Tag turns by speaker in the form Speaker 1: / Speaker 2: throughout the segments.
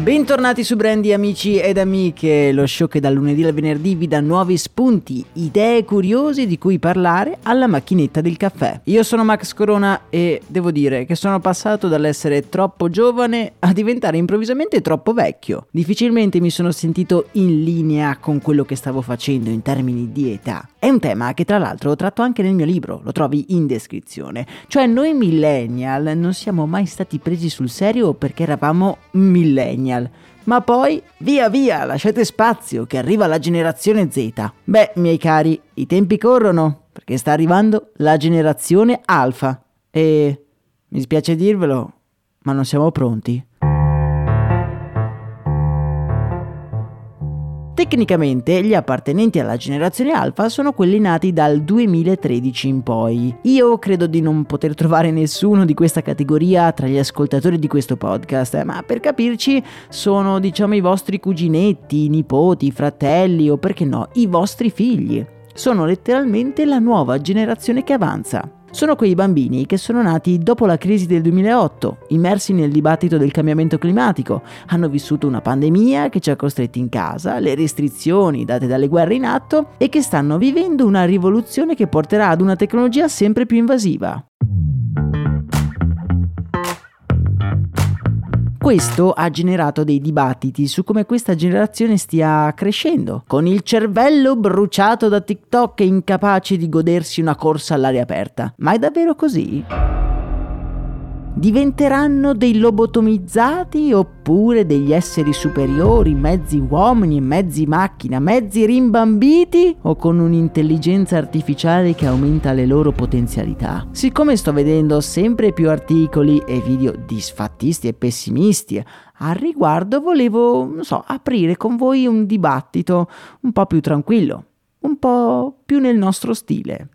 Speaker 1: Bentornati su Brandy amici ed amiche, lo show che dal lunedì al venerdì vi dà nuovi spunti, idee curiose di cui parlare alla macchinetta del caffè. Io sono Max Corona e devo dire che sono passato dall'essere troppo giovane a diventare improvvisamente troppo vecchio. Difficilmente mi sono sentito in linea con quello che stavo facendo in termini di età. È un tema che tra l'altro tratto anche nel mio libro, lo trovi in descrizione. Cioè noi millennial non siamo mai stati presi sul serio perché eravamo millennial. Ma poi, via via, lasciate spazio che arriva la generazione Z. Beh, miei cari, i tempi corrono, perché sta arrivando la generazione Alfa. E mi spiace dirvelo, ma non siamo pronti. Tecnicamente gli appartenenti alla generazione alfa sono quelli nati dal 2013 in poi. Io credo di non poter trovare nessuno di questa categoria tra gli ascoltatori di questo podcast, ma per capirci sono diciamo i vostri cuginetti, nipoti, fratelli o perché no, i vostri figli. Sono letteralmente la nuova generazione che avanza. Sono quei bambini che sono nati dopo la crisi del 2008, immersi nel dibattito del cambiamento climatico, hanno vissuto una pandemia che ci ha costretti in casa, le restrizioni date dalle guerre in atto e che stanno vivendo una rivoluzione che porterà ad una tecnologia sempre più invasiva. Questo ha generato dei dibattiti su come questa generazione stia crescendo, con il cervello bruciato da TikTok e incapace di godersi una corsa all'aria aperta. Ma è davvero così? Diventeranno dei lobotomizzati oppure degli esseri superiori, mezzi uomini e mezzi macchina, mezzi rimbambiti o con un'intelligenza artificiale che aumenta le loro potenzialità. Siccome sto vedendo sempre più articoli e video disfattisti e pessimisti al riguardo, volevo, non so, aprire con voi un dibattito un po' più tranquillo, un po' più nel nostro stile.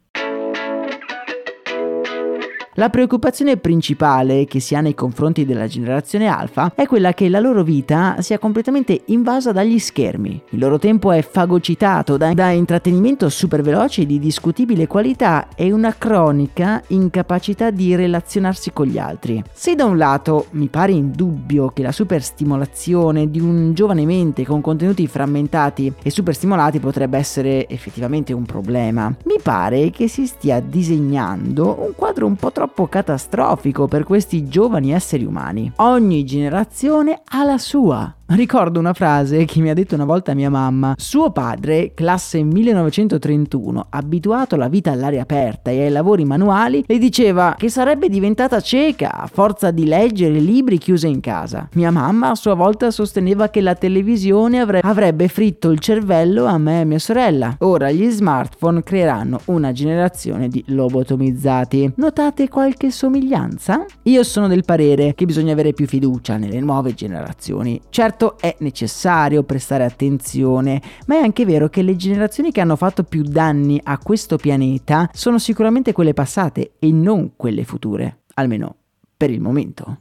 Speaker 1: La preoccupazione principale che si ha nei confronti della generazione alfa è quella che la loro vita sia completamente invasa dagli schermi. Il loro tempo è fagocitato da, da intrattenimento super veloce di discutibile qualità e una cronica incapacità di relazionarsi con gli altri. Se da un lato mi pare indubbio che la superstimolazione di un giovane mente con contenuti frammentati e superstimolati potrebbe essere effettivamente un problema, mi pare che si stia disegnando un quadro un po' troppo catastrofico per questi giovani esseri umani. Ogni generazione ha la sua. Ricordo una frase che mi ha detto una volta mia mamma. Suo padre, classe 1931, abituato alla vita all'aria aperta e ai lavori manuali, le diceva che sarebbe diventata cieca a forza di leggere libri chiuse in casa. Mia mamma a sua volta sosteneva che la televisione avre- avrebbe fritto il cervello a me e mia sorella. Ora gli smartphone creeranno una generazione di lobotomizzati. Notate qualche somiglianza? Io sono del parere che bisogna avere più fiducia nelle nuove generazioni. Certo Certo è necessario prestare attenzione, ma è anche vero che le generazioni che hanno fatto più danni a questo pianeta sono sicuramente quelle passate e non quelle future, almeno per il momento.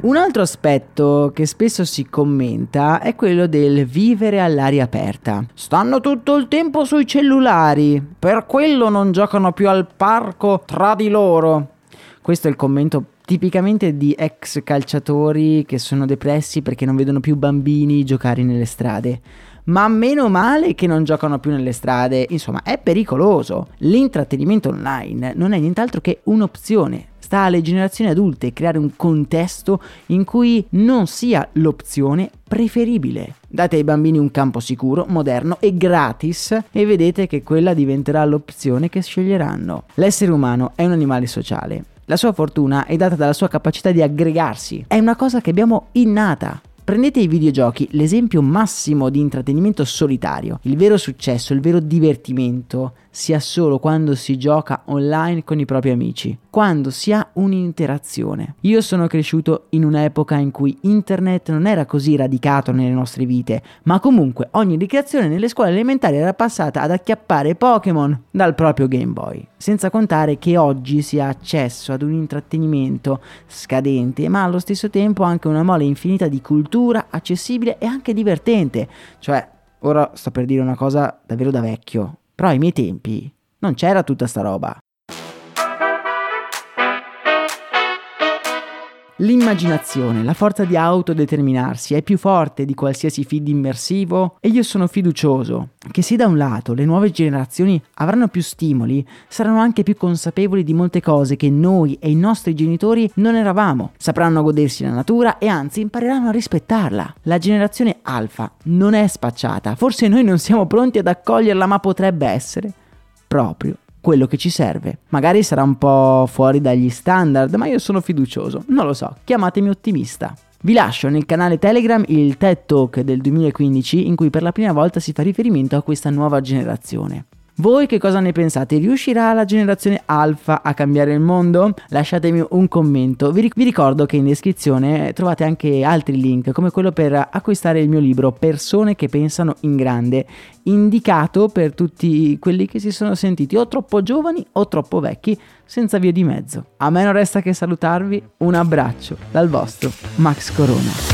Speaker 1: Un altro aspetto che spesso si commenta è quello del vivere all'aria aperta. Stanno tutto il tempo sui cellulari, per quello non giocano più al parco tra di loro. Questo è il commento tipicamente di ex calciatori che sono depressi perché non vedono più bambini giocare nelle strade. Ma meno male che non giocano più nelle strade, insomma è pericoloso. L'intrattenimento online non è nient'altro che un'opzione. Sta alle generazioni adulte creare un contesto in cui non sia l'opzione preferibile. Date ai bambini un campo sicuro, moderno e gratis e vedete che quella diventerà l'opzione che sceglieranno. L'essere umano è un animale sociale la sua fortuna è data dalla sua capacità di aggregarsi. È una cosa che abbiamo innata. Prendete i videogiochi, l'esempio massimo di intrattenimento solitario. Il vero successo, il vero divertimento si ha solo quando si gioca online con i propri amici, quando si ha un'interazione. Io sono cresciuto in un'epoca in cui internet non era così radicato nelle nostre vite, ma comunque ogni ricreazione nelle scuole elementari era passata ad acchiappare Pokémon dal proprio Game Boy. Senza contare che oggi si ha accesso ad un intrattenimento scadente, ma allo stesso tempo anche una mole infinita di cultura accessibile e anche divertente. Cioè, ora sto per dire una cosa davvero da vecchio, però ai miei tempi non c'era tutta sta roba. L'immaginazione, la forza di autodeterminarsi è più forte di qualsiasi feed immersivo e io sono fiducioso che se da un lato le nuove generazioni avranno più stimoli, saranno anche più consapevoli di molte cose che noi e i nostri genitori non eravamo. Sapranno godersi la natura e anzi impareranno a rispettarla. La generazione alfa non è spacciata, forse noi non siamo pronti ad accoglierla, ma potrebbe essere proprio quello che ci serve. Magari sarà un po' fuori dagli standard, ma io sono fiducioso. Non lo so, chiamatemi ottimista. Vi lascio nel canale Telegram il TED Talk del 2015 in cui per la prima volta si fa riferimento a questa nuova generazione. Voi che cosa ne pensate? Riuscirà la generazione alfa a cambiare il mondo? Lasciatemi un commento. Vi, ric- vi, ricordo che in descrizione trovate anche altri link, come quello per acquistare il mio libro Persone che pensano in grande, indicato per tutti quelli che si sono sentiti o troppo giovani o troppo vecchi, senza via di mezzo. A me non resta che salutarvi. Un abbraccio dal vostro Max Corona.